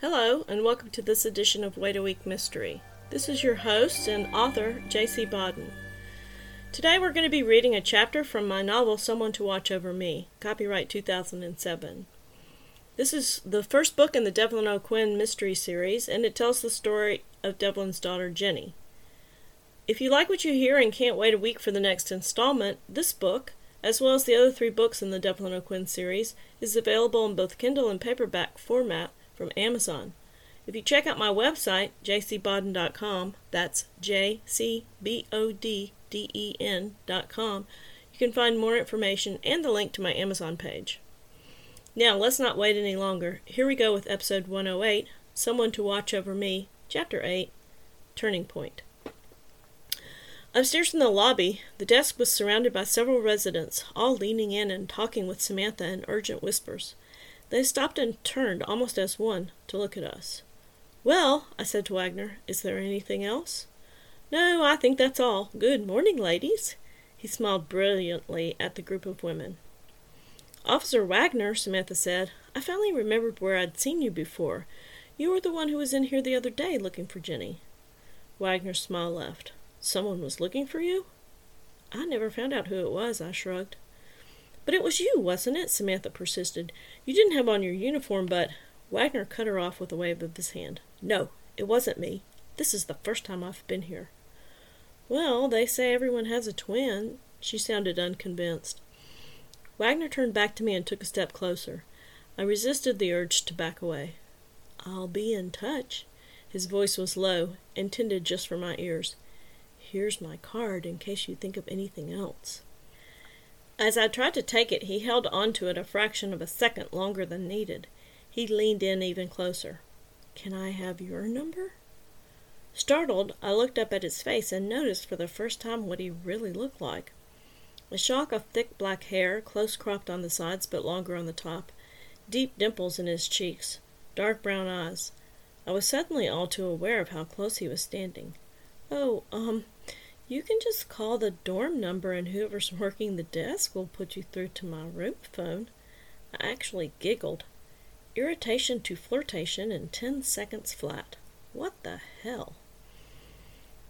Hello, and welcome to this edition of Wait a Week Mystery. This is your host and author, J.C. Bodden. Today we're going to be reading a chapter from my novel Someone to Watch Over Me, copyright 2007. This is the first book in the Devlin O'Quinn mystery series, and it tells the story of Devlin's daughter, Jennie. If you like what you hear and can't wait a week for the next installment, this book, as well as the other three books in the Devlin O'Quinn series, is available in both Kindle and paperback format from Amazon. If you check out my website, jcbodden.com, that's J C B O D D E N.com, you can find more information and the link to my Amazon page. Now, let's not wait any longer. Here we go with episode 108 Someone to Watch Over Me, Chapter 8 Turning Point. Upstairs in the lobby, the desk was surrounded by several residents, all leaning in and talking with Samantha in urgent whispers. They stopped and turned, almost as one, to look at us. Well, I said to Wagner, is there anything else? No, I think that's all. Good morning, ladies. He smiled brilliantly at the group of women. Officer Wagner, Samantha said, I finally remembered where I'd seen you before. You were the one who was in here the other day looking for Jennie. Wagner's smile left. Someone was looking for you? I never found out who it was, I shrugged. But it was you, wasn't it? Samantha persisted. You didn't have on your uniform, but. Wagner cut her off with a wave of his hand. No, it wasn't me. This is the first time I've been here. Well, they say everyone has a twin. She sounded unconvinced. Wagner turned back to me and took a step closer. I resisted the urge to back away. I'll be in touch. His voice was low, intended just for my ears. Here's my card in case you think of anything else. As I tried to take it, he held on to it a fraction of a second longer than needed. He leaned in even closer. Can I have your number? Startled, I looked up at his face and noticed for the first time what he really looked like. A shock of thick black hair, close cropped on the sides but longer on the top, deep dimples in his cheeks, dark brown eyes. I was suddenly all too aware of how close he was standing. Oh, um, you can just call the dorm number and whoever's working the desk will put you through to my room phone. I actually giggled. Irritation to flirtation in ten seconds flat. What the hell?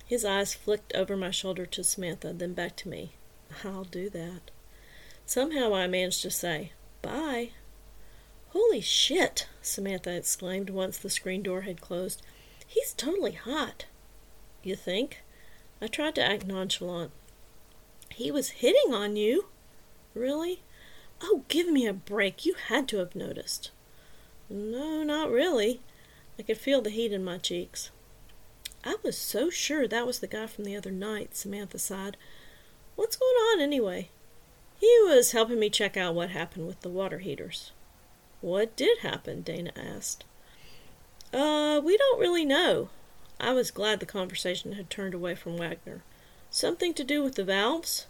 His eyes flicked over my shoulder to Samantha, then back to me. I'll do that. Somehow I managed to say, Bye. Holy shit, Samantha exclaimed once the screen door had closed. He's totally hot. You think? I tried to act nonchalant. He was hitting on you? Really? Oh, give me a break. You had to have noticed. No, not really. I could feel the heat in my cheeks. I was so sure that was the guy from the other night, Samantha sighed. What's going on anyway? He was helping me check out what happened with the water heaters. What did happen? Dana asked. Uh, we don't really know. I was glad the conversation had turned away from Wagner. Something to do with the valves?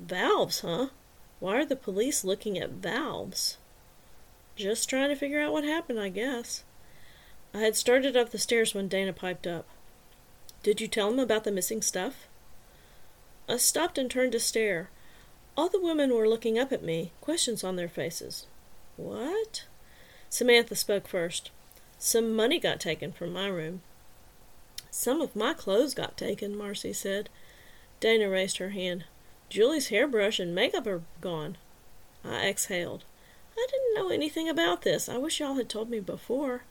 Valves, huh? Why are the police looking at valves? Just trying to figure out what happened, I guess. I had started up the stairs when Dana piped up. Did you tell him about the missing stuff? I stopped and turned to stare. All the women were looking up at me, questions on their faces. What? Samantha spoke first. Some money got taken from my room. Some of my clothes got taken, Marcy said. Dana raised her hand. Julie's hairbrush and makeup are gone. I exhaled. I didn't know anything about this. I wish y'all had told me before.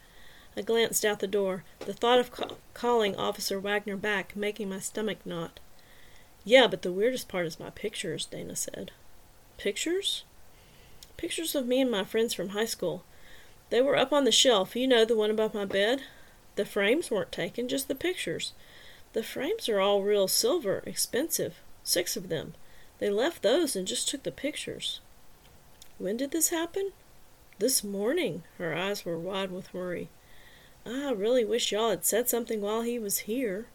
I glanced out the door, the thought of ca- calling Officer Wagner back making my stomach knot. Yeah, but the weirdest part is my pictures, Dana said. Pictures? Pictures of me and my friends from high school. They were up on the shelf, you know, the one above my bed. The frames weren't taken, just the pictures. The frames are all real silver, expensive. Six of them. They left those and just took the pictures. When did this happen? This morning. Her eyes were wide with worry. Ah, I really wish y'all had said something while he was here.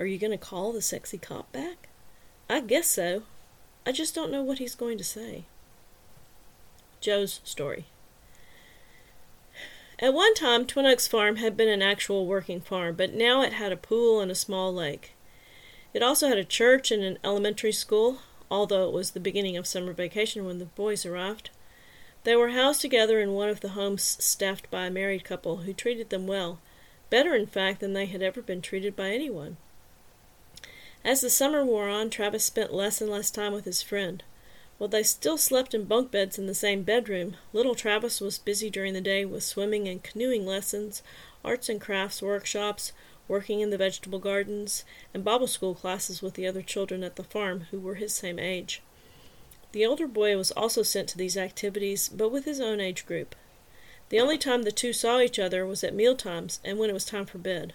Are you going to call the sexy cop back? I guess so. I just don't know what he's going to say. Joe's story. At one time, Twin Farm had been an actual working farm, but now it had a pool and a small lake. It also had a church and an elementary school, although it was the beginning of summer vacation when the boys arrived. They were housed together in one of the homes staffed by a married couple who treated them well, better in fact than they had ever been treated by anyone. As the summer wore on, Travis spent less and less time with his friend. While they still slept in bunk beds in the same bedroom, little Travis was busy during the day with swimming and canoeing lessons, arts and crafts workshops, working in the vegetable gardens, and Bible school classes with the other children at the farm who were his same age. The older boy was also sent to these activities, but with his own age group. The only time the two saw each other was at meal times and when it was time for bed.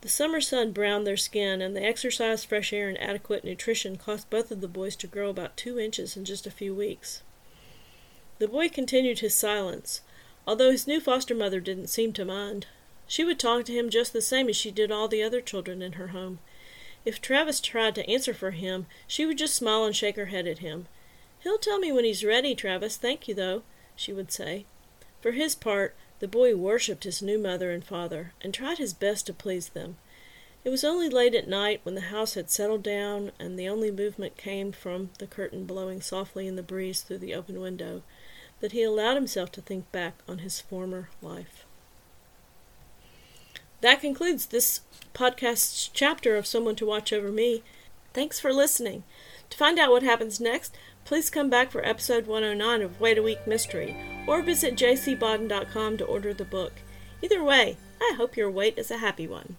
The summer sun browned their skin, and the exercise, fresh air, and adequate nutrition caused both of the boys to grow about two inches in just a few weeks. The boy continued his silence, although his new foster mother didn't seem to mind. She would talk to him just the same as she did all the other children in her home. If Travis tried to answer for him, she would just smile and shake her head at him. He'll tell me when he's ready, Travis. Thank you, though, she would say. For his part, the boy worshipped his new mother and father, and tried his best to please them. It was only late at night, when the house had settled down, and the only movement came from the curtain blowing softly in the breeze through the open window, that he allowed himself to think back on his former life. That concludes this podcast's chapter of Someone to Watch Over Me. Thanks for listening. To find out what happens next, please come back for episode 109 of Wait a Week Mystery, or visit jcbodden.com to order the book. Either way, I hope your wait is a happy one.